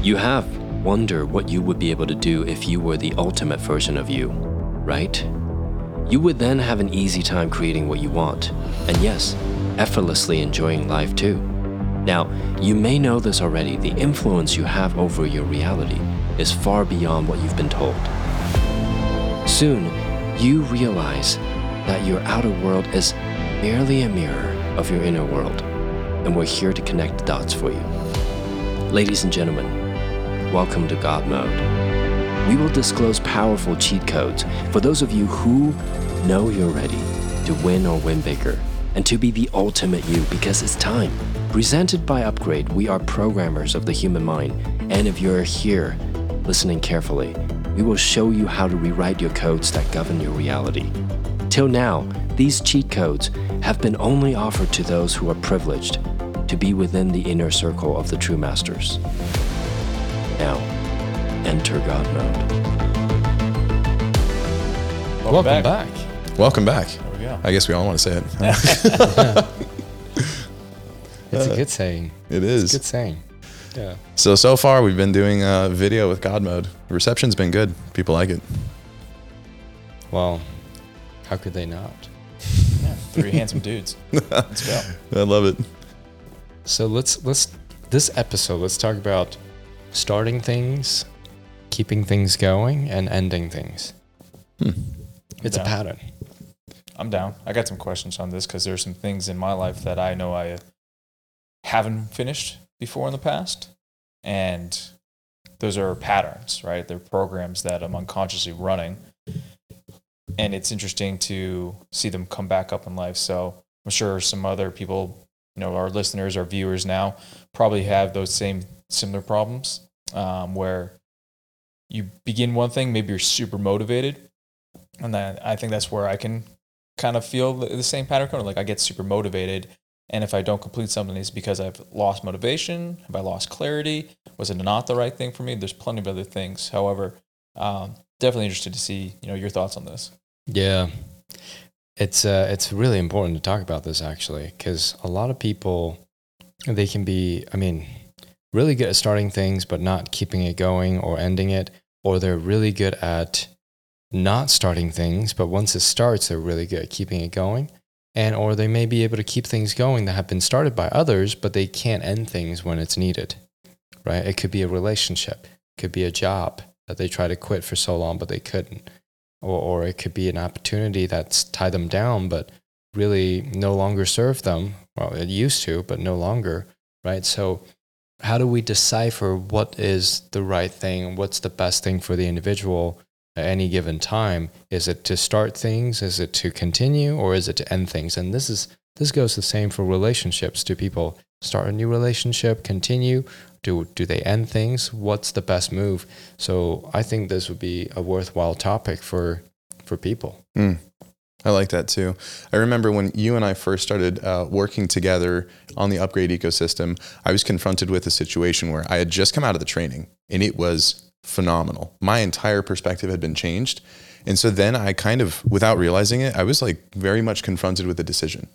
You have wondered what you would be able to do if you were the ultimate version of you, right? You would then have an easy time creating what you want, and yes, effortlessly enjoying life too. Now, you may know this already the influence you have over your reality is far beyond what you've been told. Soon, you realize that your outer world is merely a mirror of your inner world, and we're here to connect the dots for you. Ladies and gentlemen, welcome to God Mode. We will disclose powerful cheat codes for those of you who know you're ready to win or win bigger and to be the ultimate you because it's time. Presented by Upgrade, we are programmers of the human mind, and if you're here listening carefully, we will show you how to rewrite your codes that govern your reality. Till now, these cheat codes have been only offered to those who are privileged to be within the inner circle of the true masters. Now, enter God mode. Welcome, back. Welcome back. There we go. I guess we all want to say it. It's a uh, good saying. it It's a good saying. Yeah. So so far we've been doing a video with God mode. Reception's been good. People like it. Well, how could they not? Yeah, three handsome dudes. Let's go. I love it. So let's let's this episode let's talk about starting things, keeping things going, and ending things. Hmm. It's a Yeah. pattern. I'm down. I got some questions on this because there's some things in my life that I know I haven't finished before in the past. And those are patterns, right? They're programs that I'm unconsciously running. And it's interesting to see them come back up in life. So I'm sure some other people, you know, our listeners, our viewers now probably have those same similar problems um, where you begin one thing, maybe you're super motivated. And then I think that's where I can kind of feel the, the same pattern coming. Like I get super motivated, and if I don't complete something, it's because I've lost motivation. Have I lost clarity? Was it not the right thing for me? There's plenty of other things. However, um, definitely interested to see you know your thoughts on this. Yeah. It's uh it's really important to talk about this actually cuz a lot of people they can be I mean really good at starting things but not keeping it going or ending it or they're really good at not starting things but once it starts they're really good at keeping it going and or they may be able to keep things going that have been started by others but they can't end things when it's needed. Right? It could be a relationship, it could be a job that they try to quit for so long but they couldn't or, or it could be an opportunity that's tied them down but really no longer serve them. Well it used to but no longer right? So how do we decipher what is the right thing what's the best thing for the individual at any given time? Is it to start things? Is it to continue? Or is it to end things? And this is this goes the same for relationships. Do people start a new relationship continue? Do do they end things? What's the best move? So i think this would be a worthwhile topic for for people. Mm. I like that too. I remember when you and I first started uh, working together on the upgrade ecosystem, I was confronted with a situation where I had just come out of the training and it was phenomenal. My entire perspective had been changed. And so then I kind of, without realizing it, I was like very much confronted with a decision.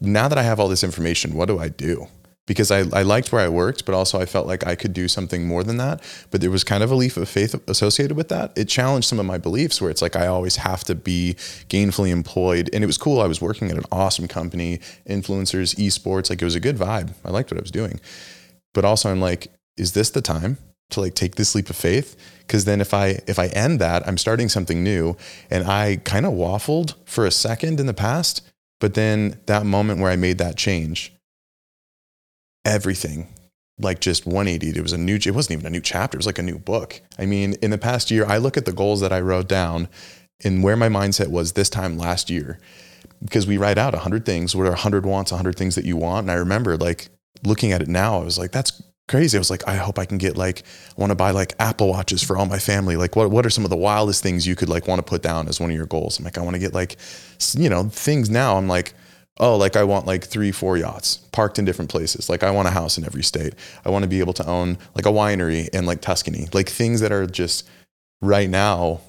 Now that I have all this information, what do I do? Because I, I liked where I worked, but also I felt like I could do something more than that. But there was kind of a leap of faith associated with that. It challenged some of my beliefs where it's like I always have to be gainfully employed. And it was cool. I was working at an awesome company, influencers, esports. Like it was a good vibe. I liked what I was doing. But also I'm like, is this the time to like take this leap of faith? Because then if I if I end that, I'm starting something new. And I kind of waffled for a second in the past. But then that moment where I made that change, everything like just 180 it was a new it wasn't even a new chapter it was like a new book. I mean in the past year i look at the goals that i wrote down and where my mindset was this time last year because we write out 100 things what are 100 wants 100 things that you want and i remember like looking at it now i was like that's crazy. I was like i hope i can get like i want to buy like apple watches for all my family. Like what, what are some of the wildest things you could like want to put down as one of your goals? I'm like i want to get like you know things now. I'm like oh, like I want like three, four yachts parked in different places. Like I want a house in every state. I want to be able to own like a winery in like Tuscany, like things that are just right now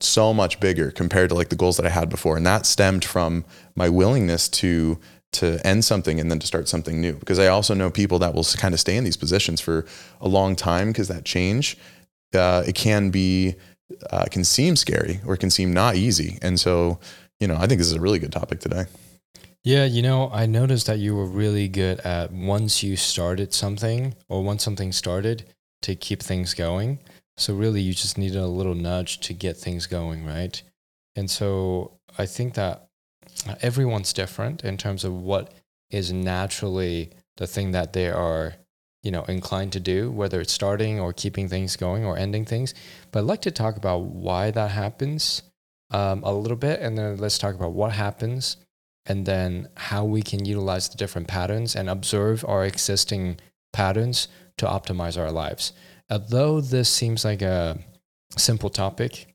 so much bigger compared to like the goals that I had before. And that stemmed from my willingness to to end something and then to start something new. Because I also know people that will kind of stay in these positions for a long time because that change, uh, it can be, uh, can seem scary or can seem not easy. And so, you know, I think this is a really good topic today. Yeah, you know, I noticed that you were really good at once you started something or once something started to keep things going. So really you just needed a little nudge to get things going, right? And so I think that everyone's different in terms of what is naturally the thing that they are, you know, inclined to do, whether it's starting or keeping things going or ending things. But I'd like to talk about why that happens um, a little bit, and then let's talk about what happens and then how we can utilize the different patterns and observe our existing patterns to optimize our lives. Although this seems like a simple topic,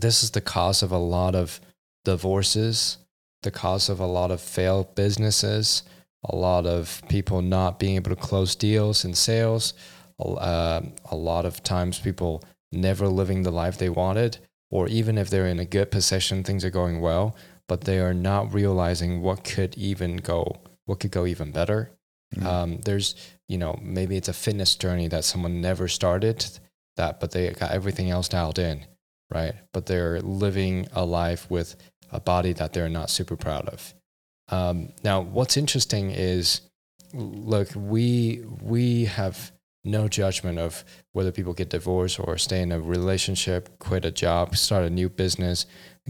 this is the cause of a lot of divorces, the cause of a lot of failed businesses, a lot of people not being able to close deals and sales, uh, a lot of times people never living the life they wanted, or even if they're in a good position, things are going well, but they are not realizing what could even go, what could go even better. Mm-hmm. Um, there's, you know, maybe it's a fitness journey that someone never started that, but they got everything else dialed in, right? But they're living a life with a body that they're not super proud of. Um, now, what's interesting is, look, we we have no judgment of whether people get divorced or stay in a relationship, quit a job, start a new business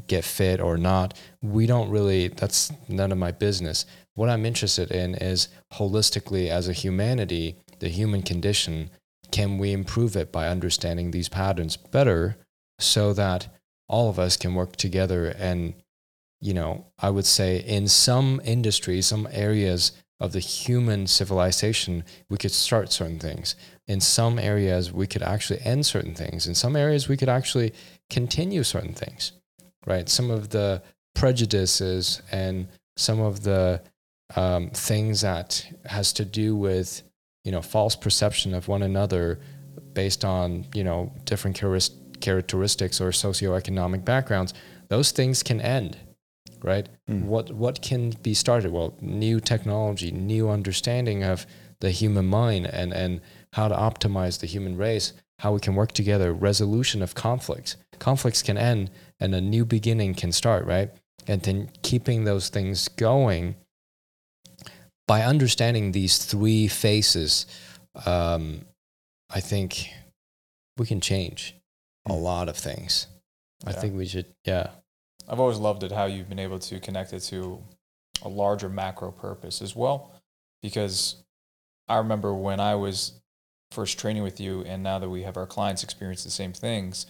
get fit or not. We don't really, that's none of my business. What I'm interested in is holistically as a humanity, the human condition, can we improve it by understanding these patterns better so that all of us can work together and you know i would say in some industries some areas of the human civilization we could start certain things. In some areas we could actually end certain things. In some areas we could actually continue certain things right? Some of the prejudices and some of the um, things that has to do with you know false perception of one another based on you know different characteristics or socioeconomic backgrounds those things can end right mm. what what can be started well new technology new understanding of the human mind and and how to optimize the human race how we can work together resolution of conflicts conflicts can end and a new beginning can start, right? And then keeping those things going by understanding these three phases, um, I think we can change a hmm. lot of things. Yeah. I think we should, yeah. I've always loved it how you've been able to connect it to a larger macro purpose as well. Because I remember when I was first training with you, and now that we have our clients experience the same things,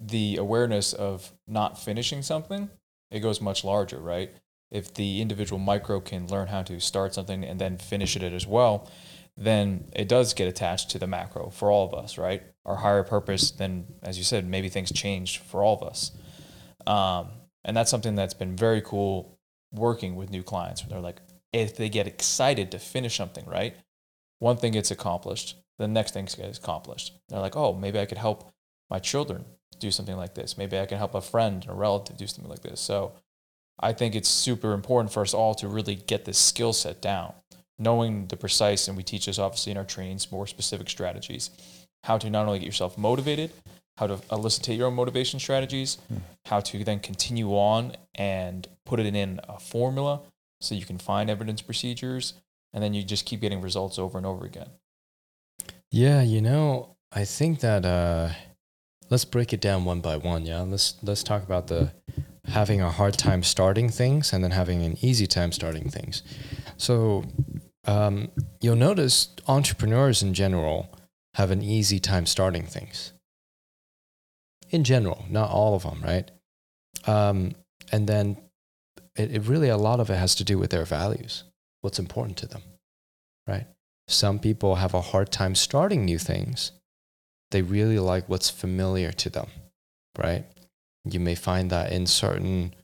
the awareness of not finishing something, it goes much larger, right? If the individual micro can learn how to start something and then finish it as well, then it does get attached to the macro for all of us, right? Our higher purpose, then, as you said, maybe things change for all of us. Um, and that's something that's been very cool working with new clients. Where they're like, if they get excited to finish something, right? One thing gets accomplished, the next thing gets accomplished. They're like, oh, maybe I could help my children do something like this. Maybe I can help a friend or relative do something like this. So I think it's super important for us all to really get this skill set down, knowing the precise, and we teach this obviously in our trainings, more specific strategies, how to not only get yourself motivated, how to elicit your own motivation strategies, hmm. how to then continue on and put it in a formula so you can find evidence procedures, and then you just keep getting results over and over again. Yeah, you know, I think that uh, let's break it down one by one. Yeah, let's let's talk about the having a hard time starting things and then having an easy time starting things. So um, you'll notice entrepreneurs in general have an easy time starting things. In general, not all of them, right? Um, and then it, it really a lot of it has to do with their values, what's important to them, right? Some people have a hard time starting new things they really like what's familiar to them, right? You may find that in certain,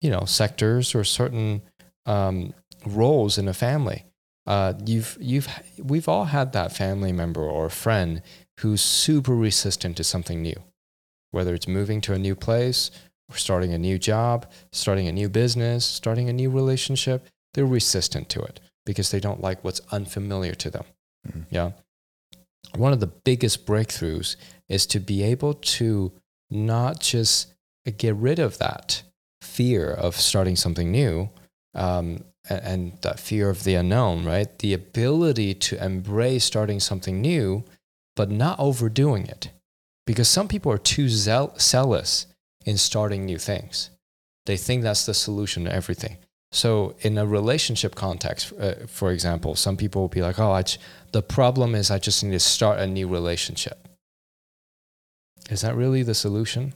you know, sectors or certain um, roles in a family. Uh, you've, you've, we've all had that family member or friend who's super resistant to something new, whether it's moving to a new place or starting a new job, starting a new business, starting a new relationship. they're resistant to it because they don't like what's unfamiliar to them. Mhm. Yeah. One of the biggest breakthroughs is to be able to not just get rid of that fear of starting something new um, and, and that fear of the unknown, right? The ability to embrace starting something new, but not overdoing it. Because some people are too zeal- zealous in starting new things. They think that's the solution to everything. So, in a relationship context, uh, for example, some people will be like, oh, the problem is I just need to start a new relationship. Is that really the solution?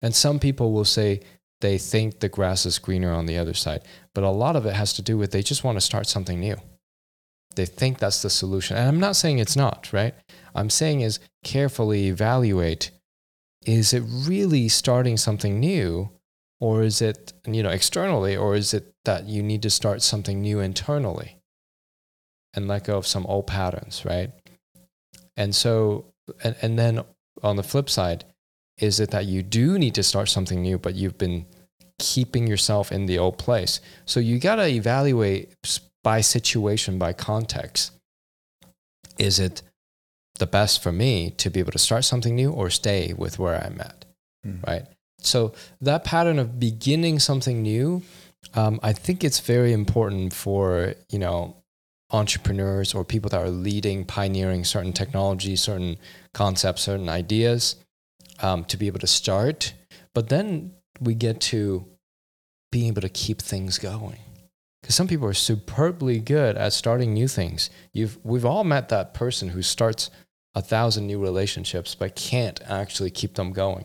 And some people will say they think the grass is greener on the other side. But a lot of it has to do with they just want to start something new. They think that's the solution. And I'm not saying it's not, right? I'm saying is carefully evaluate is it really starting something new or is it, you know, externally or is it that you need to start something new internally and let go of some old patterns, right? And so and, and then on the flip side, is it that you do need to start something new, but you've been keeping yourself in the old place? So you got to evaluate by situation, by context. Is it the best for me to be able to start something new or stay with where I'm at? Hmm. Right. So that pattern of beginning something new, um, I think it's very important for, you know, entrepreneurs or people that are leading, pioneering certain technologies, certain concepts, certain ideas um, to be able to start. But then we get to being able to keep things going. Because some people are superbly good at starting new things. You've, we've all met that person who starts a thousand new relationships but can't actually keep them going.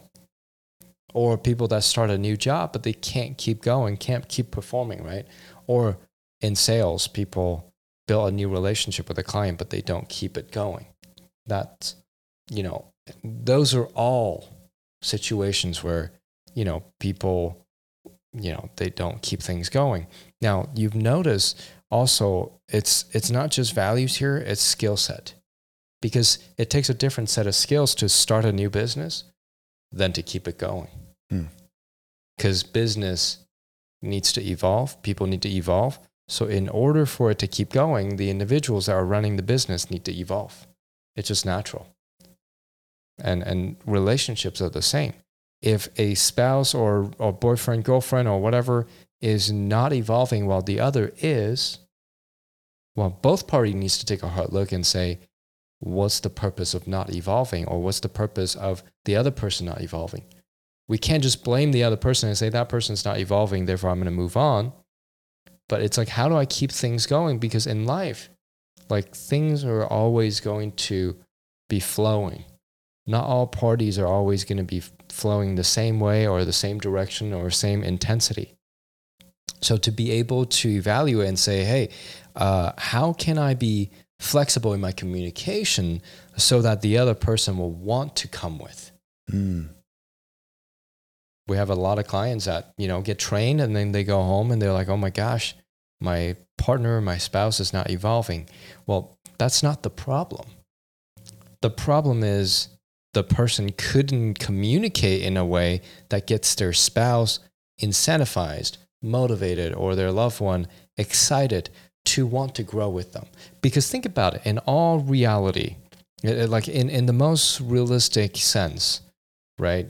Or people that start a new job but they can't keep going, can't keep performing, right? Or in sales, people build a new relationship with a client but they don't keep it going. That's, you know, those are all situations where you know people you know they don't keep things going now you've noticed also it's it's not just values here it's skill set. Because it takes a different set of skills to start a new business than to keep it going. Hmm. because business needs to evolve people need to evolve. So in order for it to keep going the individuals that are running the business need to evolve. It's just natural. And and relationships are the same. If a spouse or, or boyfriend girlfriend or whatever is not evolving while the other is well both parties needs to take a hard look and say what's the purpose of not evolving? Or what's the purpose of the other person not evolving? We can't just blame the other person and say that person's not evolving therefore i'm going to move on. But it's like how do i keep things going? Because in life like things are always going to be flowing. Not all parties are always going to be flowing the same way or the same direction or same intensity. So to be able to evaluate and say, hey, uh, how can I be flexible in my communication so that the other person will want to come with? Mm. We have a lot of clients that, you know, get trained and then they go home and they're like, oh my gosh, my partner, my spouse is not evolving. Well, that's not the problem. The problem is the person couldn't communicate in a way that gets their spouse incentivized, motivated, or their loved one excited to want to grow with them. Because think about it, in all reality, it- it- like in, in the most realistic sense, right?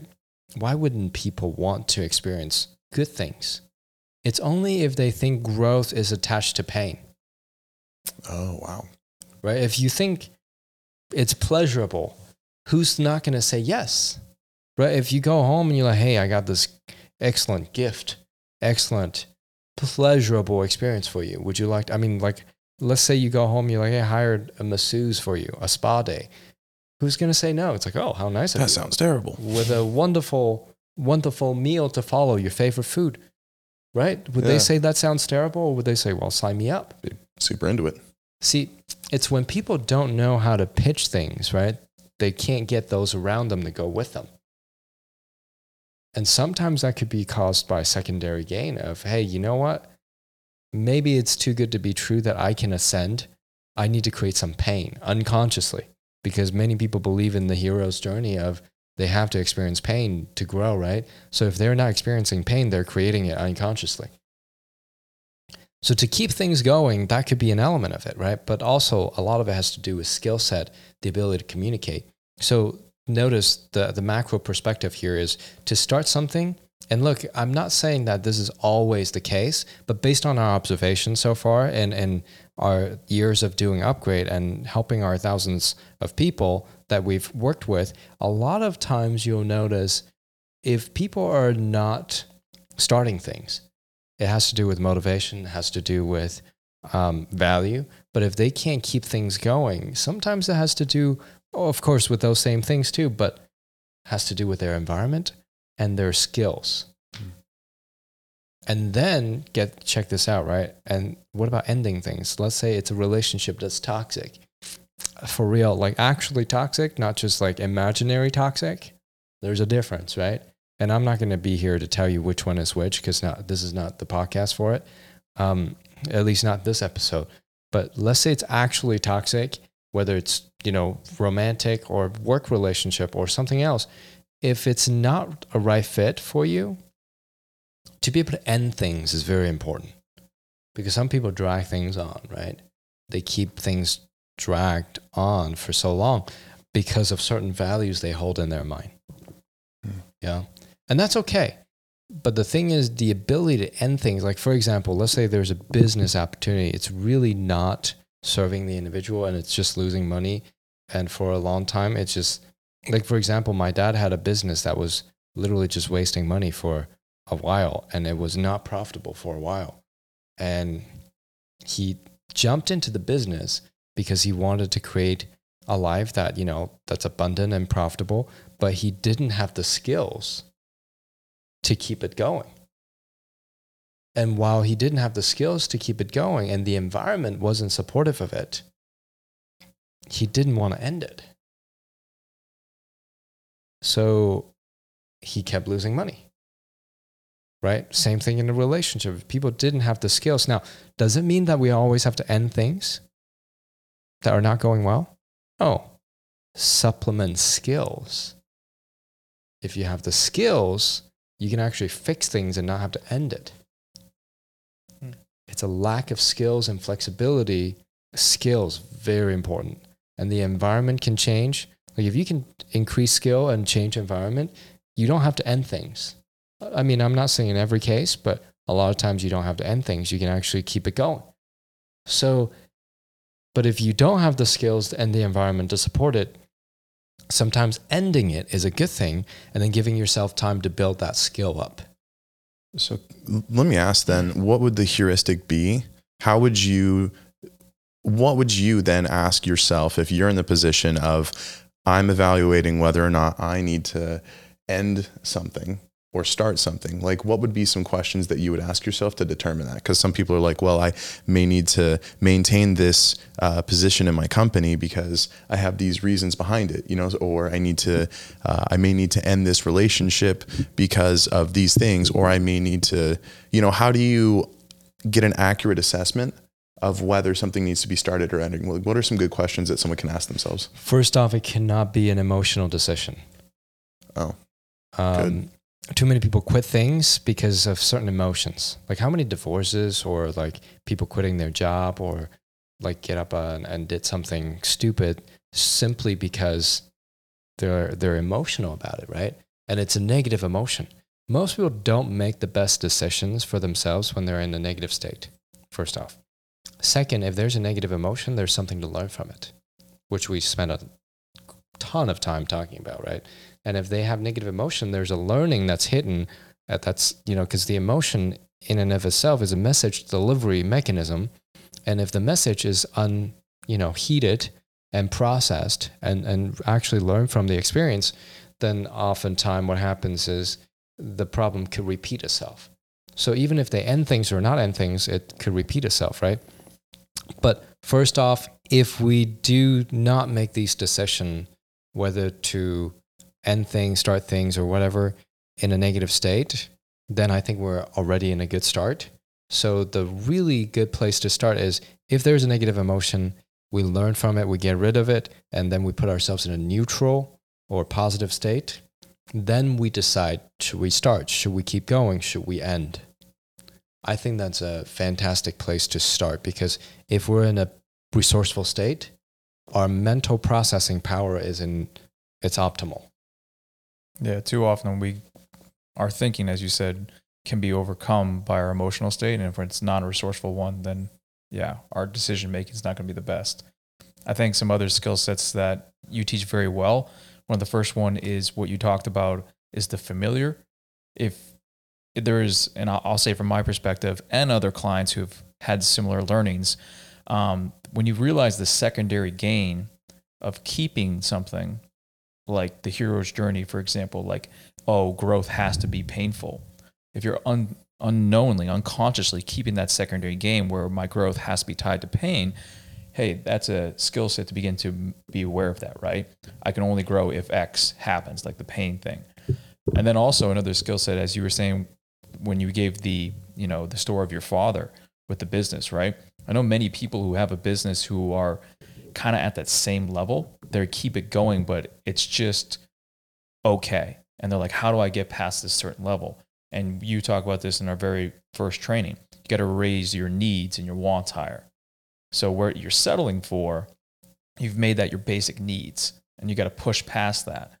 Why wouldn't people want to experience good things? It's only if they think growth is attached to pain Oh wow. right? If you think it's pleasurable, who's not going to say yes, right? If you go home and you're like, hey, I got this excellent gift, excellent, pleasurable experience for you. Would you like, I mean, like, let's say you go home, you're like, hey, I hired a masseuse for you, a spa day. Who's going to say no? It's like, oh, how nice of That you. sounds terrible. With a wonderful, wonderful meal to follow, your favorite food, right? Would Yeah. they say that sounds terrible or would they say, well, sign me up? Super into it. See, it's when people don't know how to pitch things, right? They can't get those around them to go with them. And sometimes that could be caused by secondary gain of, hey, you know what? Maybe it's too good to be true that I can ascend. I need to create some pain unconsciously because many people believe in the hero's journey of they have to experience pain to grow, right? So if they're not experiencing pain, they're creating it unconsciously. So to keep things going, that could be an element of it, right? But also a lot of it has to do with skill set, the ability to communicate. So notice the the macro perspective here is to start something. And look, I'm not saying that this is always the case, but based on our observations so far and, and our years of doing upgrade and helping our thousands of people that we've worked with, a lot of times you'll notice if people are not starting things, it has to do with motivation, it has to do with um, value. But if they can't keep things going, sometimes it has to do, of course, with those same things too, but has to do with their environment and their skills. And then get check this out, right? And what about ending things? Let's say it's a relationship that's toxic. For real, like actually toxic, not just like imaginary toxic. There's a difference, right? And I'm not going to be here to tell you which one is which because this is not the podcast for it. Um, at least not this episode. But let's say it's actually toxic, whether it's you know romantic or work relationship or something else. If it's not a right fit for you, to be able to end things is very important because some people drag things on, right? They keep things dragged on for so long because of certain values they hold in their mind. Hmm. Yeah. And that's okay. But the thing is, the ability to end things, like for example, let's say there's a business opportunity, it's really not serving the individual and it's just losing money. And for a long time, it's just like, for example, my dad had a business that was literally just wasting money for a while and it was not profitable for a while. And he jumped into the business because he wanted to create a life that, you know, that's abundant and profitable, but he didn't have the skills to keep it going. And while he didn't have the skills to keep it going and the environment wasn't supportive of it, he didn't want to end it. So he kept losing money. Right? Same thing in a relationship. People didn't have the skills. Now, does it mean that we always have to end things that are not going well? Oh, supplement skills. If you have the skills, you can actually fix things and not have to end it. It's a lack of skills and flexibility. Skills, very important. And the environment can change. Like if you can increase skill and change environment, you don't have to end things. I mean, I'm not saying in every case, but a lot of times you don't have to end things. You can actually keep it going. So, but if you don't have the skills and the environment to support it, sometimes ending it is a good thing and then giving yourself time to build that skill up. So let me ask then, what would the heuristic be? How would you, what would you then ask yourself if you're in the position of, I'm evaluating whether or not I need to end something or start something? Like, what would be some questions that you would ask yourself to determine that? Because some people are like, well, I may need to maintain this uh, position in my company because I have these reasons behind it, you know, or I need to, uh, I may need to end this relationship because of these things, or I may need to, you know, how do you get an accurate assessment? Of whether something needs to be started or ending. Like, What are some good questions that someone can ask themselves? First off, it cannot be an emotional decision. Oh, Um, too many people quit things because of certain emotions. Like how many divorces or like people quitting their job or like get up and, and did something stupid simply because they're they're emotional about it, right? And it's a negative emotion. Most people don't make the best decisions for themselves when they're in a negative state. First off. Second, if there's a negative emotion, there's something to learn from it, which we spent a ton of time talking about, right? And if they have negative emotion, there's a learning that's hidden. At that's you know because the emotion in and of itself is a message delivery mechanism, and if the message is un you know heated and processed and and actually learn from the experience, then oftentimes what happens is the problem could repeat itself. So even if they end things or not end things, it could repeat itself, right? But first off, if we do not make these decisions whether to end things, start things, or whatever in a negative state, then I think we're already in a good start. So the really good place to start is if there's a negative emotion, we learn from it, we get rid of it, and then we put ourselves in a neutral or positive state. Then we decide should we start? Should we keep going? Should we end? I think that's a fantastic place to start because if we're in a resourceful state, our mental processing power is in it's optimal. Yeah, too often we our thinking, as you said, can be overcome by our emotional state, and if it's not a resourceful one, then yeah, our decision making is not going to be the best. I think some other skill sets that you teach very well. One of the first one is what you talked about is the familiar. If there is, and I'll say from my perspective, and other clients who've had similar learnings, um, when you realize the secondary gain of keeping something like the hero's journey, for example, like, oh, growth has to be painful. If you're un- unknowingly, unconsciously keeping that secondary gain where my growth has to be tied to pain, hey, that's a skill set to begin to be aware of that, right? I can only grow if X happens, like the pain thing. And then also another skill set, as you were saying, when you gave the, you know, the story of your father with the business, right? I know many people who have a business who are kind of at that same level. They keep it going, but it's just okay. And they're like, how do I get past this certain level? And you talk about this in our very first training. You got to raise your needs and your wants higher. So where you're settling for, you've made that your basic needs and you got to push past that.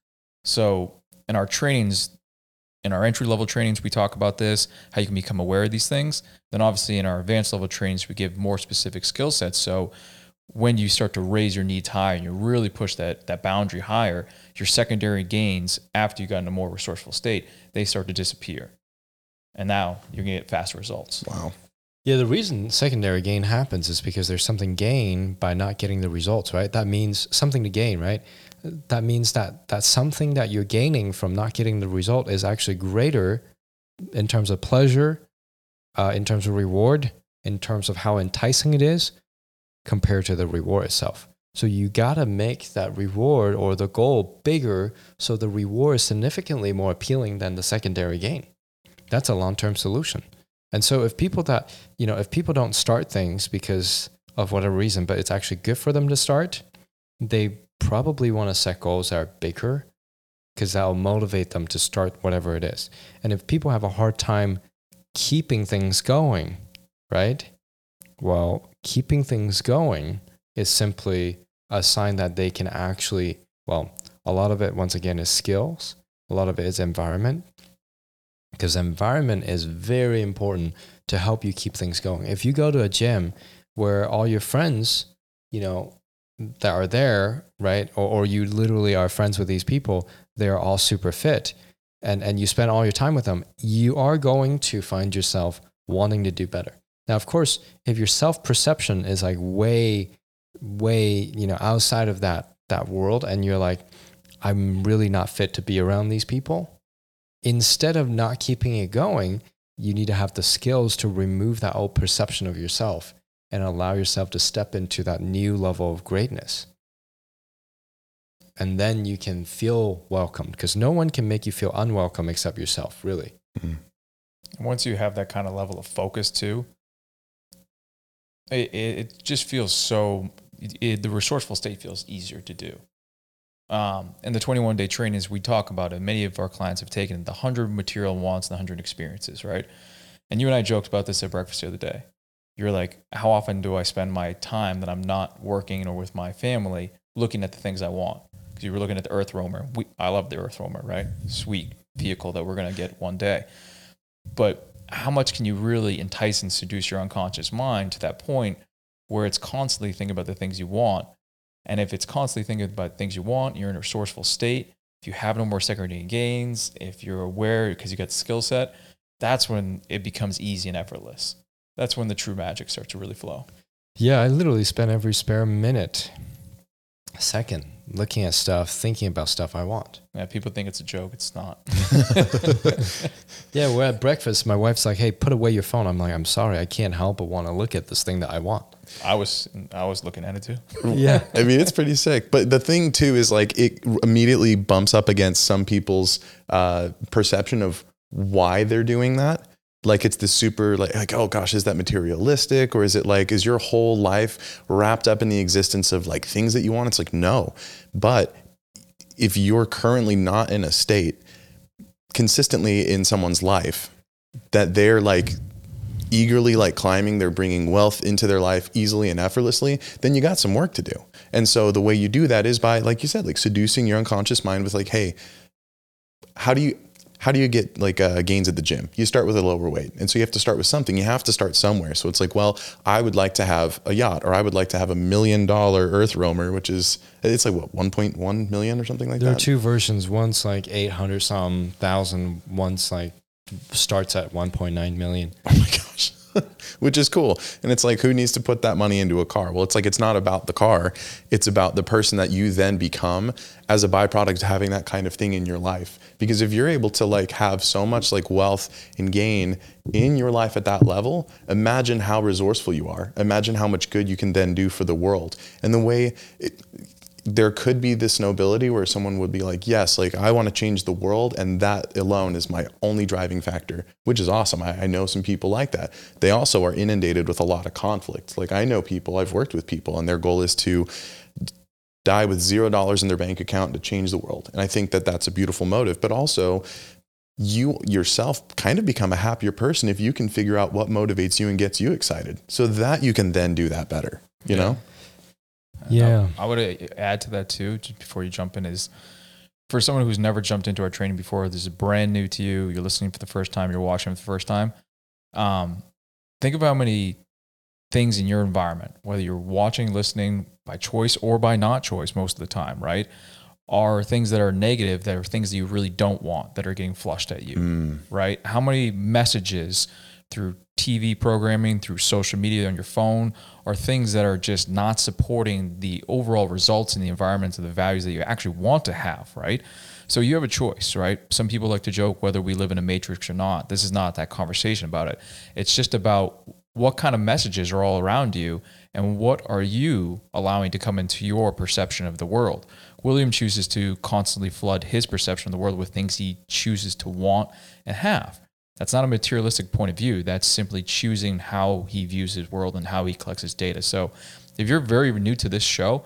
So in our trainings, in our entry level trainings, we talk about this, how you can become aware of these things. Then, obviously, in our advanced level trainings, we give more specific skill sets. So, when you start to raise your needs higher and you really push that, that boundary higher, your secondary gains after you got in a more resourceful state, they start to disappear. And now you're going to get faster results. Wow. Yeah, the reason secondary gain happens is because there's something gained by not getting the results, right? That means something to gain, right? that means that that something that you're gaining from not getting the result is actually greater in terms of pleasure, uh, in terms of reward, in terms of how enticing it is compared to the reward itself. So you got to make that reward or the goal bigger so the reward is significantly more appealing than the secondary gain. That's a long-term solution. And so if people that, you know, if people don't start things because of whatever reason, but it's actually good for them to start, they probably want to set goals that are bigger because that'll motivate them to start whatever it is. And if people have a hard time keeping things going, right? Well, keeping things going is simply a sign that they can actually, well, a lot of it, once again, is skills, a lot of it is environment, because environment is very important to help you keep things going. If you go to a gym where all your friends, you know, that are there, right? Or, or you literally are friends with these people, they're all super fit and, and you spend all your time with them, you are going to find yourself wanting to do better. Now, of course, if your self perception is like way, way, you know, outside of that, that world, and you're like, I'm really not fit to be around these people, instead of not keeping it going, you need to have the skills to remove that old perception of yourself and allow yourself to step into that new level of greatness. And then you can feel welcomed because no one can make you feel unwelcome except yourself, really. Mm-hmm. Once you have that kind of level of focus too, it, it just feels so, it, the resourceful state feels easier to do. Um, in the 21 day trainings, we talk about it. Many of our clients have taken the 100 material wants and the 100 experiences, right? And you and I joked about this at breakfast the other day you're like, how often do I spend my time that I'm not working or with my family looking at the things I want? Because you were looking at the Earth Roamer. We, I love the Earth Roamer, right? Sweet vehicle that we're going to get one day. But how much can you really entice and seduce your unconscious mind to that point where it's constantly thinking about the things you want? And if it's constantly thinking about things you want, you're in a resourceful state. If you have no more secondary gains, if you're aware because you got the skill set, that's when it becomes easy and effortless that's when the true magic starts to really flow. Yeah, I literally spend every spare minute, second, looking at stuff, thinking about stuff I want. Yeah, people think it's a joke. It's not. yeah, we're at breakfast. My wife's like, "Hey, put away your phone." I'm like, "I'm sorry, I can't help but want to look at this thing that I want." I was I was looking at it too. yeah, I mean it's pretty sick. But the thing too is like it immediately bumps up against some people's uh, perception of why they're doing that like it's the super like, like oh gosh is that materialistic? Or is it like is your whole life wrapped up in the existence of like things that you want? It's like no. But if you're currently not in a state consistently in someone's life that they're like eagerly like climbing, they're bringing wealth into their life easily and effortlessly, then you got some work to do. And so the way you do that is by, like you said, like seducing your unconscious mind with like, hey, how do you how do you get like uh, gains at the gym? You start with a lower weight. And so you have to start with something. You have to start somewhere. So it's like, well, I would like to have a yacht or I would like to have a million dollar earth roamer, which is, it's like what, 1.1 million or something like that? There are two versions. One's like 800 some thousand. One's like starts at 1.9 million. Oh my gosh. Which is cool. And it's like, who needs to put that money into a car? Well, it's like, it's not about the car. It's about the person that you then become as a byproduct of having that kind of thing in your life. Because if you're able to like have so much like wealth and gain in your life at that level, imagine how resourceful you are. Imagine how much good you can then do for the world. And the way it, there could be this nobility where someone would be like, yes, like I want to change the world, and that alone is my only driving factor, which is awesome. I, I, know some people like that. They also are inundated with a lot of conflict. Like I know people, I've worked with people, and their goal is to die with zero dollars in their bank account to change the world. And I think that that's a beautiful motive, but also you yourself kind of become a happier person if you can figure out what motivates you and gets you excited so that you can then do that better, you know? Yeah. I, I would add to that too, just before you jump in, is for someone who's never jumped into our training before, this is brand new to you. You're listening for the first time, you're watching for the first time. Um, think of how many things in your environment, whether you're watching, listening by choice or by not choice most of the time, right? Are things that are negative, that are things that you really don't want that are getting flushed at you, Mm. right? How many messages through TV programming, through social media on your phone, are things that are just not supporting the overall results in the environment and the values that you actually want to have, right? So you have a choice, right? Some people like to joke whether we live in a matrix or not. This is not that conversation about it. It's just about what kind of messages are all around you and what are you allowing to come into your perception of the world. William chooses to constantly flood his perception of the world with things he chooses to want and have. That's not a materialistic point of view. That's simply choosing how he views his world and how he collects his data. So, if you're very new to this show,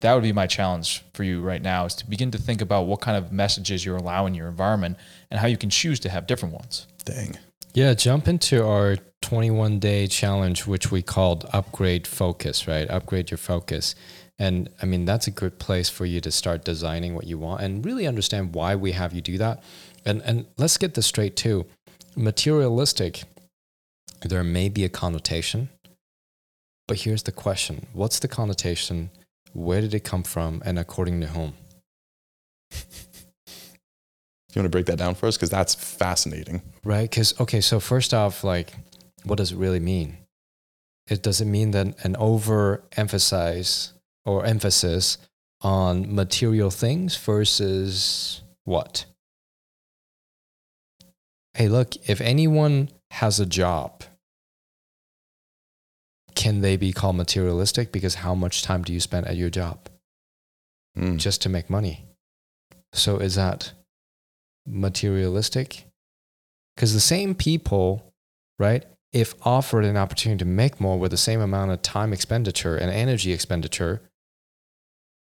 that would be my challenge for you right now is to begin to think about what kind of messages you're allowing your environment and how you can choose to have different ones. Dang. Yeah, jump into our 21 day challenge, which we called Upgrade Focus, right? Upgrade your focus. And I mean, that's a good place for you to start designing what you want and really understand why we have you do that. And, and let's get this straight too. Materialistic, there may be a connotation, but here's the question What's the connotation? Where did it come from? And according to whom? You want to break that down for us? Because that's fascinating. Right? Because, okay, so first off, like, what does it really mean? It does it mean that an overemphasize or emphasis on material things versus what? Hey, look, if anyone has a job, can they be called materialistic? Because how much time do you spend at your job Mm. just to make money? So is that materialistic? Because the same people, right, if offered an opportunity to make more with the same amount of time expenditure and energy expenditure,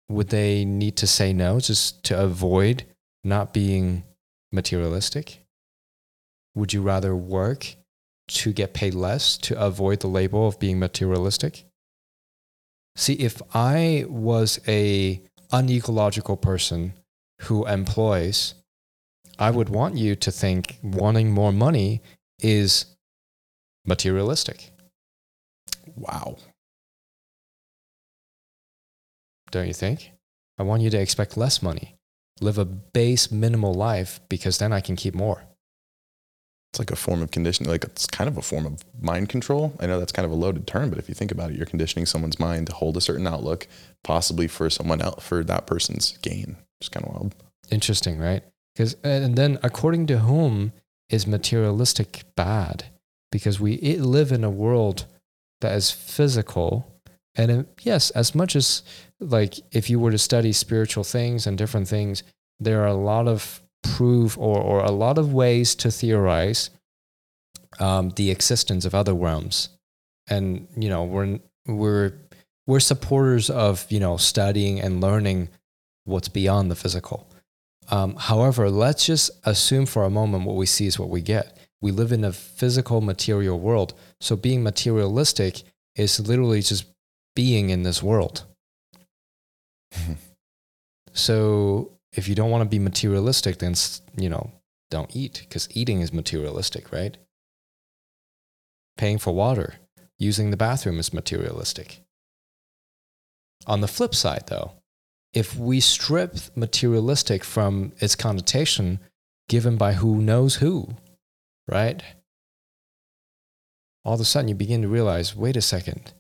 would they need to say no just to avoid not being materialistic? Would you rather work to get paid less to avoid the label of being materialistic? See, if I was a unecological person who employs I would want you to think wanting more money is materialistic, Wow. don't you think? I want you to expect less money, live a base minimal life because then I can keep more. It's like a form of conditioning. Like it's kind of a form of mind control. I know that's kind of a loaded term, but if you think about it, you're conditioning someone's mind to hold a certain outlook, possibly for someone else, for that person's gain. It's kind of wild. Interesting, right? Because and then according to whom is materialistic bad? Because we live in a world that is physical, and yes, as much as like if you were to study spiritual things and different things, there are a lot of proof or or a lot of ways to theorize um, the existence of other realms, and you know we're we're we're supporters of you know studying and learning what's beyond the physical. Um, however, let's just assume for a moment what we see is what we get. we live in a physical material world. So being materialistic is literally just being in this world. so if you don't want to be materialistic, then, you know, don't eat because eating is materialistic, right? Paying for water, using the bathroom is materialistic. On the flip side, though, if we strip materialistic from its connotation given by who knows who, right? All of a sudden, you begin to realize wait a second,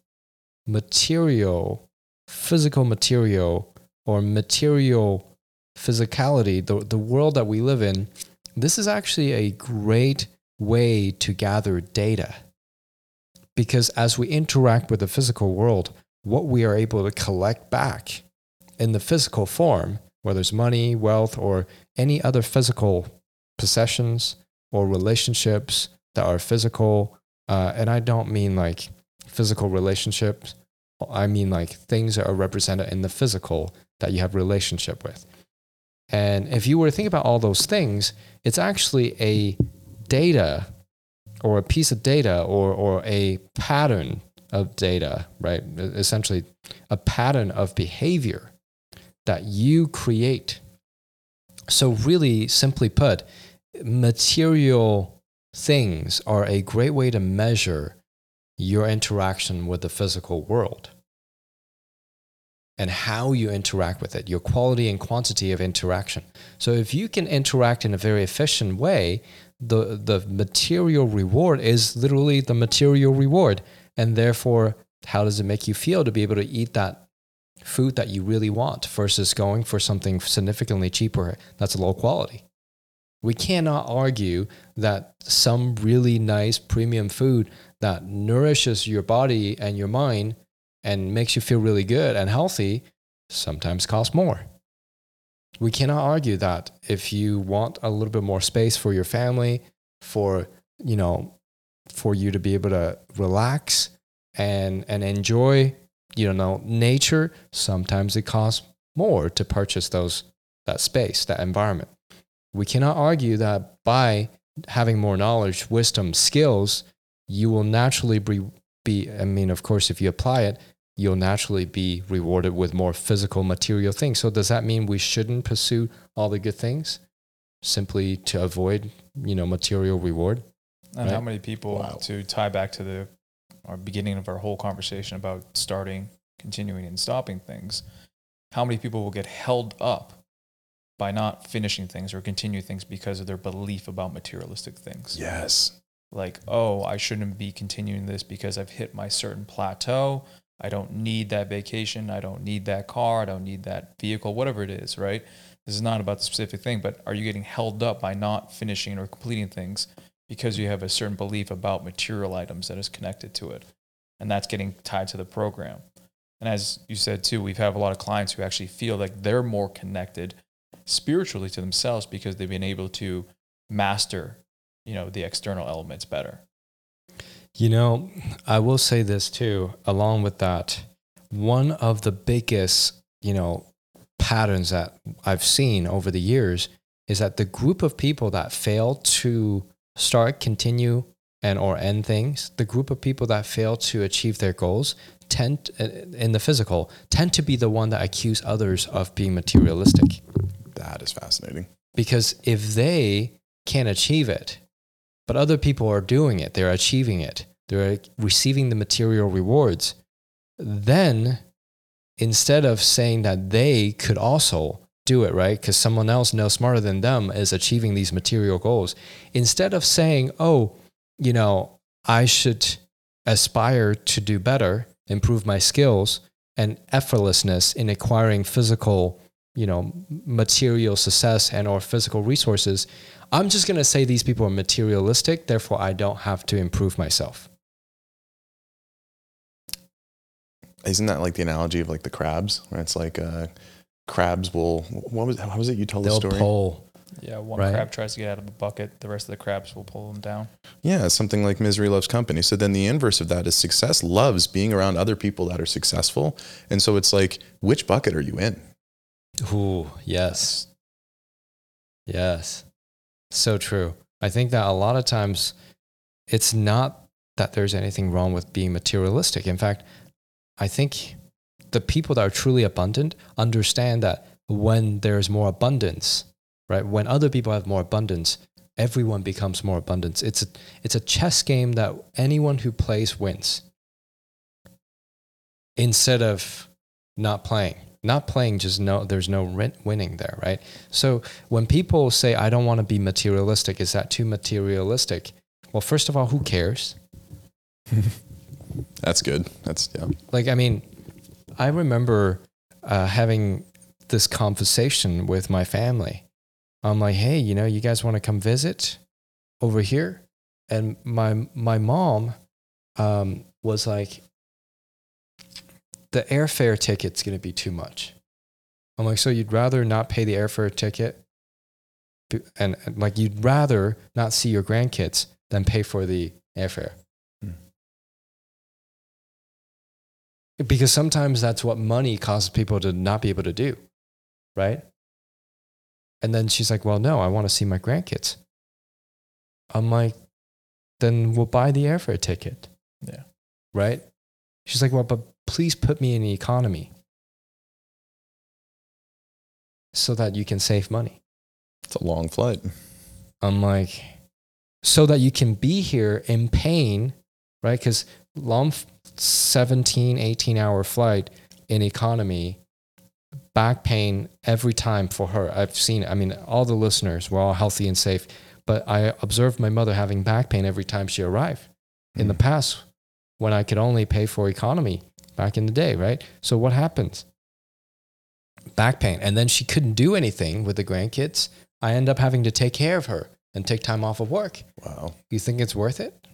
material, physical material, or material physicality, the, the world that we live in, this is actually a great way to gather data. Because as we interact with the physical world, what we are able to collect back in the physical form, whether it's money, wealth, or any other physical possessions or relationships that are physical. Uh, and I don't mean like physical relationships. I mean like things that are represented in the physical that you have relationship with. And if you were to think about all those things, it's actually a data or a piece of data or, or a pattern of data, right? Essentially, a pattern of behavior that you create. So, really simply put, material things are a great way to measure your interaction with the physical world and how you interact with it, your quality and quantity of interaction. So, if you can interact in a very efficient way, the, the material reward is literally the material reward. And therefore, how does it make you feel to be able to eat that food that you really want versus going for something significantly cheaper that's low quality? We cannot argue that some really nice premium food that nourishes your body and your mind and makes you feel really good and healthy sometimes costs more. We cannot argue that if you want a little bit more space for your family, for, you know, for you to be able to relax and and enjoy, you know, nature, sometimes it costs more to purchase those that space, that environment. We cannot argue that by having more knowledge, wisdom, skills, you will naturally be, be I mean, of course, if you apply it, you'll naturally be rewarded with more physical material things. So does that mean we shouldn't pursue all the good things simply to avoid, you know, material reward? And how many people Wow. to tie back to the our beginning of our whole conversation about starting, continuing, and stopping things? How many people will get held up by not finishing things or continue things because of their belief about materialistic things? Yes. Like, oh, I shouldn't be continuing this because I've hit my certain plateau. I don't need that vacation. I don't need that car. I don't need that vehicle, whatever it is, right? This is not about the specific thing, but are you getting held up by not finishing or completing things because you have a certain belief about material items that is connected to it? And that's getting tied to the program. And as you said too, we've had a lot of clients who actually feel like they're more connected spiritually to themselves because they've been able to master, you know, the external elements better. You know, I will say this too, along with that, one of the biggest, you know, patterns that I've seen over the years is that the group of people that fail to start, continue, and or end things, the group of people that fail to achieve their goals tend uh, in the physical tend to be the one that accuse others of being materialistic. That is fascinating. Because if they can't achieve it, but other people are doing it, they're achieving it, they're receiving the material rewards, then instead of saying that they could also do it, right? Because someone else knows smarter than them is achieving these material goals, instead of saying, oh, you know, I should aspire to do better, improve my skills and effortlessness in acquiring physical you know material success and or physical resources i'm just going to say these people are materialistic therefore i don't have to improve myself Isn't that like the analogy of like the crabs? Where it's like uh, crabs will. What was? How was it? You told the they'll story. pull Yeah, one Right. crab tries to get out of a bucket, the rest of the crabs will pull them down. Yeah, something like misery loves company. So then the inverse of that is success loves being around other people that are successful. And so it's like, which bucket are you in? Ooh, yes yes so true I think that a lot of times it's not that there's anything wrong with being materialistic. In fact, I think the people that are truly abundant understand that when there's more abundance, right? When other people have more abundance, everyone becomes more abundant. It's a, it's a chess game that anyone who plays wins. Instead of not playing, not playing, just no, there's no win- winning there, right? So when people say, I don't want to be materialistic, is that too materialistic? Well, first of all, who cares? That's good. That's yeah. Like, I mean, I remember uh, having this conversation with my family. I'm like, hey, you know, you guys want to come visit over here? And my my mom um, was like, the airfare ticket's going to be too much. I'm like, so you'd rather not pay the airfare ticket, and, and like you'd rather not see your grandkids than pay for the airfare. Hmm. Because sometimes that's what money causes people to not be able to do, right? And then she's like, well, no, I want to see my grandkids. I'm like, then we'll buy the airfare ticket Yeah. right? She's like, well, but please put me in the economy so that you can save money. It's a long flight. I'm like, so that you can be here in pain, right? Because long f- 17, 18 hour flight in economy, back pain every time for her. I've seen, I mean, all the listeners were all healthy and safe, but I observed my mother having back pain every time she arrived in the hmm. past when I could only pay for economy back in the day, right? So what happens? Back pain. And then she couldn't do anything with the grandkids. I end up having to take care of her and take time off of work. Wow. You think it's worth it?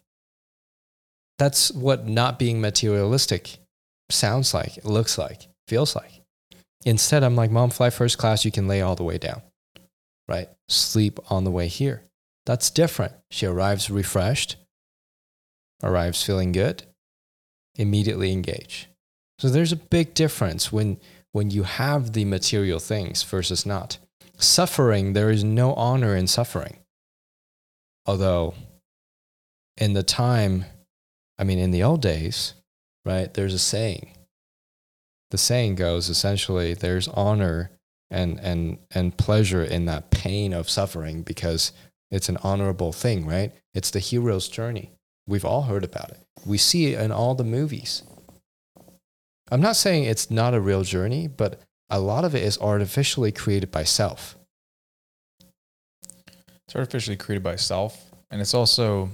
That's what not being materialistic sounds like, looks like, feels like. Instead, I'm like, Mom, fly first class, you can lay all the way down, right? Sleep on the way here. That's different. She arrives refreshed, arrives feeling good, immediately engage. So there's a big difference when, when you have the material things versus not. Suffering, there is no honor in suffering. Although, in the time, I mean, in the old days, right, there's a saying. The saying goes essentially there's honor and, and, and pleasure in that pain of suffering because it's an honorable thing, right? It's the hero's journey. We've all heard about it. We see it in all the movies. I'm not saying it's not a real journey, but a lot of it is artificially created by self. It's artificially created by self, and it's also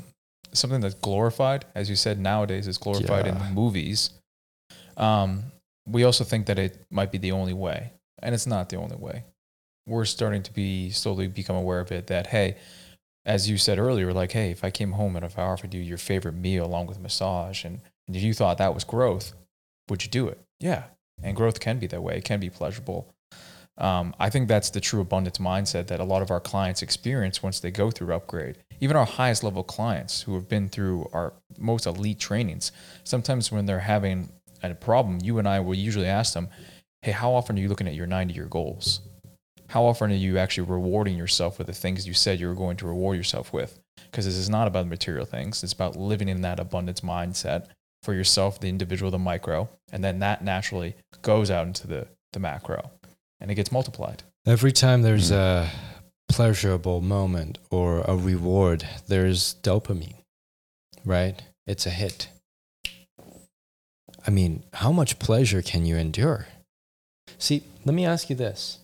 something that's glorified, as you said. Nowadays, it's glorified in Yeah. the movies. Um, we also think that it might be the only way, and it's not the only way. We're starting to be slowly become aware of it. That hey, as you said earlier, like hey, if I came home and if I offered you your favorite meal along with a massage, and, and you thought that was growth, would you do it? Yeah, and growth can be that way. It can be pleasurable. Um, I think that's the true abundance mindset that a lot of our clients experience once they go through upgrade. Even our highest level clients who have been through our most elite trainings, sometimes when they're having a problem, you and I will usually ask them, Hey, how often are you looking at your 90 year goals? How often are you actually rewarding yourself with the things you said you were going to reward yourself with? Because this is not about material things, it's about living in that abundance mindset for yourself, the individual, the micro, and then that naturally goes out into the, the macro and it gets multiplied. Every time there's mm-hmm. a pleasurable moment or a reward, there's dopamine, right? It's a hit. I mean, how much pleasure can you endure? See, let me ask you this.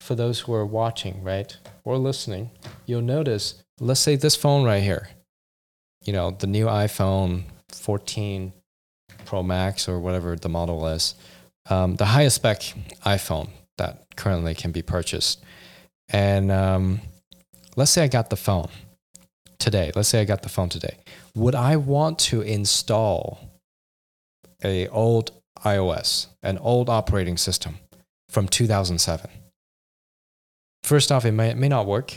For those who are watching, right, or listening, you'll notice, let's say this phone right here, you know, the new iPhone 14 Pro Max or whatever the model is, um, the highest spec iPhone that currently can be purchased. And um, let's say I got the phone today. Let's say I got the phone today. Would I want to install a old iOS, an old operating system from 2007? First off, it may, it may not work.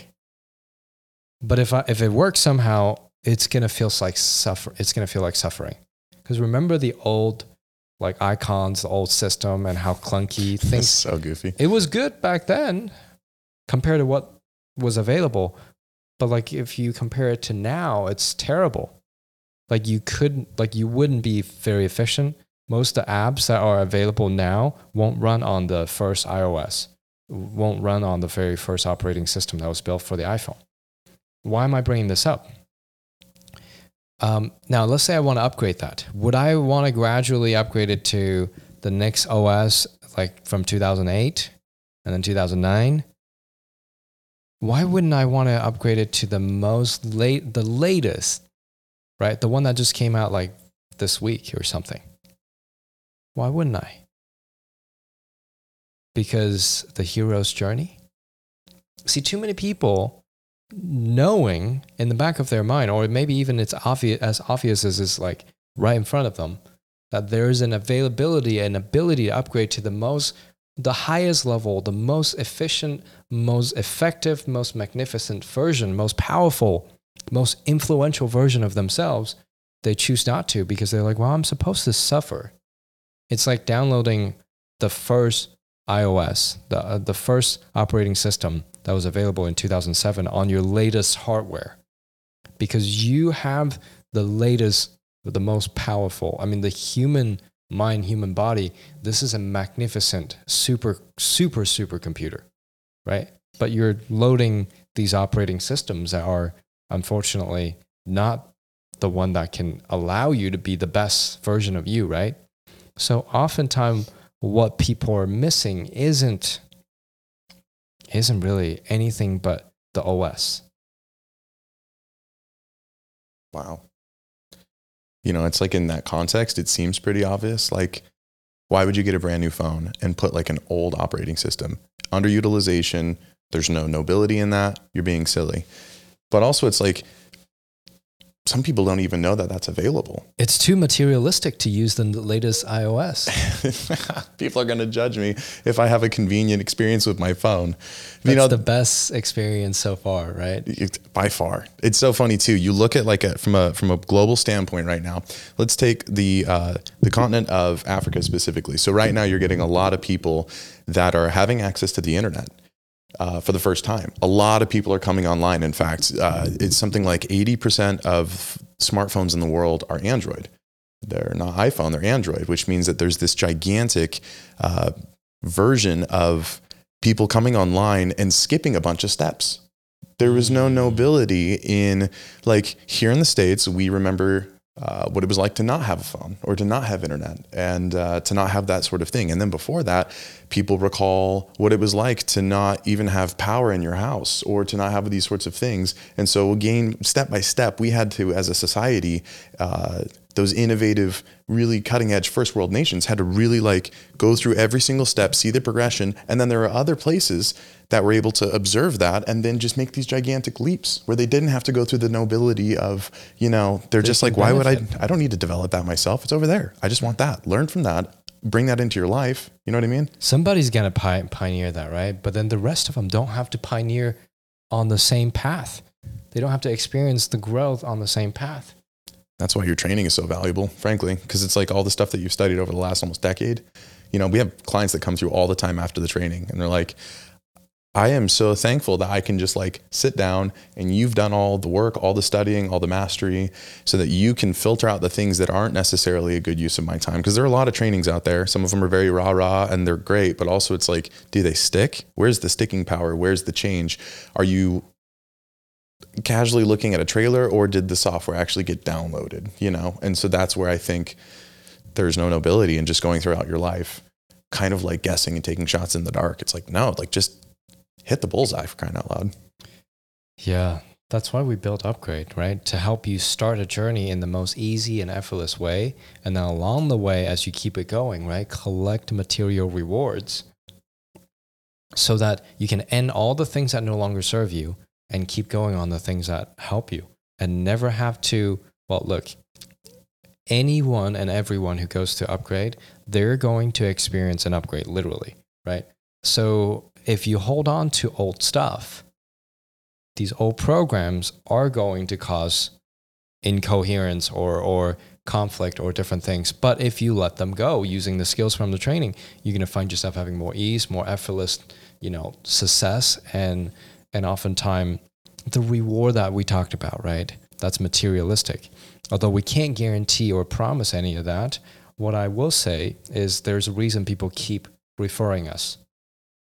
But if, I, if it works somehow, it's gonna feel like suffer. It's gonna feel like suffering. Because remember the old like icons, the old system, and how clunky things. so goofy. It was good back then compared to what was available, But like if you compare it to now, it's terrible. Like you couldn't, like you wouldn't be very efficient. Most of the apps that are available now won't run on the first iOS, won't run on the very first operating system that was built for the iPhone. Why am I bringing this up? Um, now, let's say I want to upgrade that. Would I want to gradually upgrade it to the next OS, like from 2008 and then 2009? Why wouldn't I want to upgrade it to the most late, the latest, right? The one that just came out like this week or something. Why wouldn't I? Because the hero's journey. See, too many people knowing in the back of their mind, or maybe even it's obvious as obvious as it's like right in front of them, that there's an availability and ability to upgrade to the most the highest level, the most efficient, most effective, most magnificent version, most powerful, most influential version of themselves, they choose not to because they're like, well, I'm supposed to suffer. It's like downloading the first iOS, the, uh, the first operating system that was available in 2007 on your latest hardware because you have the latest, the most powerful. I mean, the human mind, human body, this is a magnificent, super, super, super computer, right? But you're loading these operating systems that are unfortunately not the one that can allow you to be the best version of you, right? So oftentimes what people are missing isn't isn't really anything but the OS. Wow. You know, it's like in that context, it seems pretty obvious. Like, why would you get a brand new phone and put like an old operating system? Underutilization, there's no nobility in that. You're being silly. But also, it's like, some people don't even know that that's available. It's too materialistic to use the latest iOS. people are going to judge me if I have a convenient experience with my phone. That's you know, the best experience so far, right? By far. It's so funny too. You look at like a, from a from a global standpoint right now. Let's take the uh, the continent of Africa specifically. So right now you're getting a lot of people that are having access to the internet uh, for the first time. A lot of people are coming online. In fact, uh, it's something like 80% of smartphones in the world are Android. They're not iPhone, they're Android, which means that there's this gigantic uh, version of people coming online and skipping a bunch of steps. There was no nobility in, like, here in the States, we remember uh, what it was like to not have a phone or to not have internet and uh, to not have that sort of thing. And then before that, people recall what it was like to not even have power in your house or to not have these sorts of things. And so, again, step by step, we had to, as a society, uh, those innovative, really cutting edge first world nations had to really like go through every single step, see the progression. And then there are other places that were able to observe that and then just make these gigantic leaps where they didn't have to go through the nobility of, you know, they're just like, why would I? I don't need to develop that myself. It's over there. I just want that. Learn from that. Bring that into your life. You know what I mean? Somebody's going to pi- pioneer that, right? But then the rest of them don't have to pioneer on the same path. They don't have to experience the growth on the same path. That's why your training is so valuable, frankly, because it's like all the stuff that you've studied over the last almost decade. You know, we have clients that come through all the time after the training and they're like, I am so thankful that I can just like sit down and you've done all the work, all the studying, all the mastery, so that you can filter out the things that aren't necessarily a good use of my time. Because there are a lot of trainings out there. Some of them are very rah rah and they're great, but also it's like, do they stick? Where's the sticking power? Where's the change? Are you casually looking at a trailer or did the software actually get downloaded? You know? And so that's where I think there's no nobility in just going throughout your life, kind of like guessing and taking shots in the dark. It's like, no, like just hit the bullseye for crying out loud. Yeah, that's why we built Upgrade, right? To help you start a journey in the most easy and effortless way. And then along the way, as you keep it going, right, collect material rewards so that you can end all the things that no longer serve you and keep going on the things that help you and never have to. Well, look, anyone and everyone who goes to Upgrade, they're going to experience an upgrade, literally, right? So if you hold on to old stuff, these old programs are going to cause incoherence or, or conflict or different things. But if you let them go using the skills from the training, you're going to find yourself having more ease, more effortless, you know, success, and and oftentimes the reward that we talked about, right? That's materialistic. Although we can't guarantee or promise any of that, what I will say is there's a reason people keep referring us,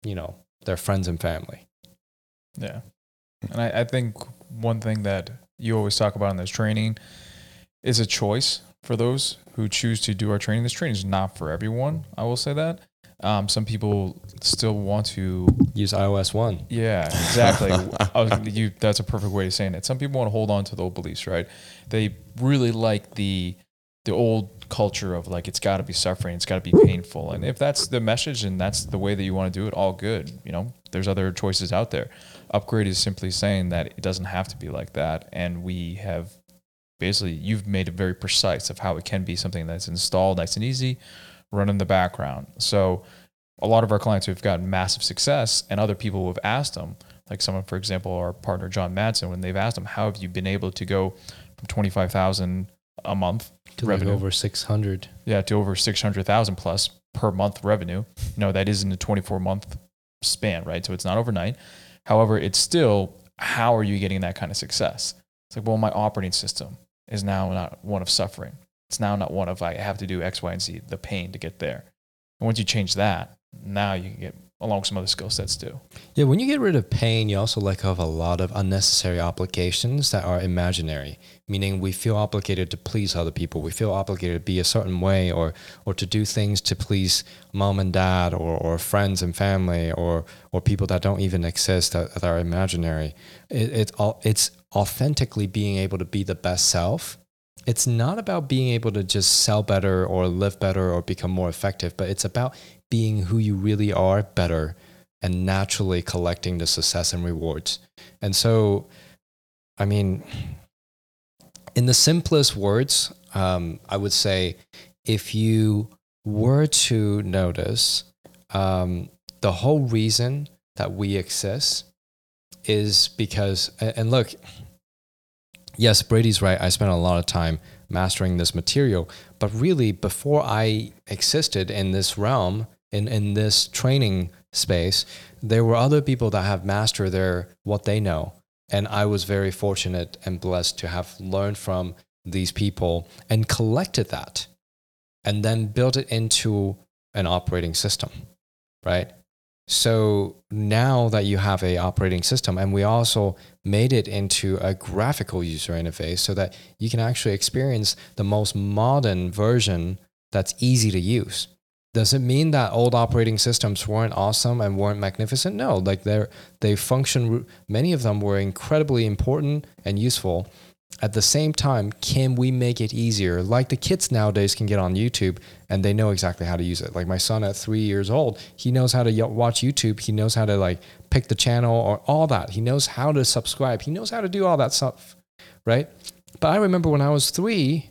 you know, their friends and family. Yeah. And I, I think one thing that you always talk about in this training is a choice for those who choose to do our training. This training is not for everyone. I will say that. Um, some people still want to Use iOS 1. Yeah, exactly. I was, you, that's a perfect way of saying it. Some people want to hold on to the old beliefs, right? They really like the the old culture of like it's got to be suffering, it's got to be painful, and if that's the message and that's the way that you want to do it, all good. You know, there's other choices out there. Upgrade is simply saying that it doesn't have to be like that, and we have basically you've made it very precise of how it can be something that's installed nice and easy, run in the background. So a lot of our clients who've gotten massive success and other people who have asked them, like someone, for example, our partner John Madsen, when they've asked him, how have you been able to go from 25,000 a month To like revenue? over 600. yeah, to over 600,000 plus per month revenue. No, that is in a 24 month span, right? So it's not overnight. However, it's still, how are you getting that kind of success? It's like, well, my operating system is now not one of suffering. It's now not one of like, I have to do X, Y, and Z, the pain to get there. And once you change that, now you can get along with some other skill sets too. Yeah, when you get rid of pain, you also let go of a lot of unnecessary obligations that are imaginary, meaning we feel obligated to please other people. We feel obligated to be a certain way or, or to do things to please mom and dad or, or friends and family or, or people that don't even exist that, that are imaginary. It, it, all- it's authentically being able to be the best self. It's not about being able to just sell better or live better or become more effective, but it's about being who you really are better and naturally collecting the success and rewards. And so, I mean, in the simplest words, um, I would say if you were to notice um, the whole reason that we exist is because, and look, yes, Brady's right. I spent a lot of time mastering this material, but really, before I existed in this realm, in, in this training space, there were other people that have mastered their what they know. And I was very fortunate and blessed to have learned from these people and collected that and then built it into an operating system, right? So now that you have a operating system and we also made it into a graphical user interface so that you can actually experience the most modern version that's easy to use. Does it mean that old operating systems weren't awesome and weren't magnificent? No, like they're they function many of them were incredibly important and useful. At the same time, can we make it easier? Like the kids nowadays can get on YouTube and they know exactly how to use it. Like my son at three years old, he knows how to watch YouTube. He knows how to like pick the channel or all that. He knows how to subscribe. He knows how to do all that stuff, right? But I remember when I was three,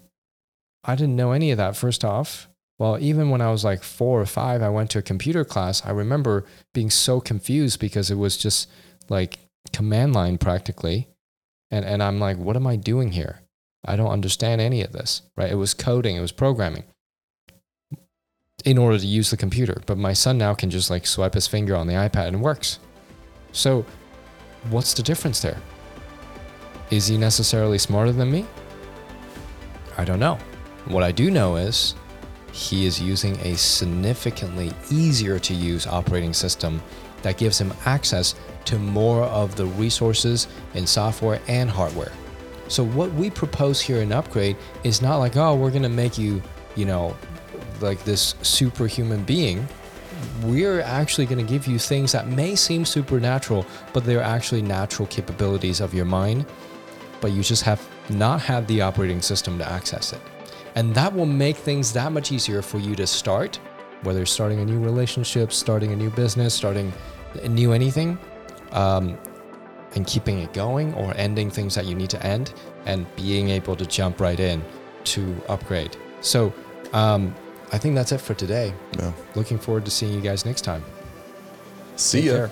I didn't know any of that. First off, well, even when I was like four or five, I went to a computer class. I remember being so confused because it was just like command line practically. And, and I'm like, what am I doing here? I don't understand any of this, right? It was coding, it was programming in order to use the computer. But my son now can just like swipe his finger on the iPad and it works. So, what's the difference there? Is he necessarily smarter than me? I don't know. What I do know is he is using a significantly easier to use operating system that gives him access to more of the resources in software and hardware. So what we propose here in Upgrade is not like, oh, we're going to make you, you know, like this superhuman being. We're actually going to give you things that may seem supernatural, but they're actually natural capabilities of your mind, but you just have not had the operating system to access it. And that will make things that much easier for you to start, whether starting a new relationship, starting a new business, starting a new anything, um, and keeping it going or ending things that you need to end and being able to jump right in to upgrade. So um, I think that's it for today. Yeah. Looking forward to seeing you guys next time. See Take ya. care.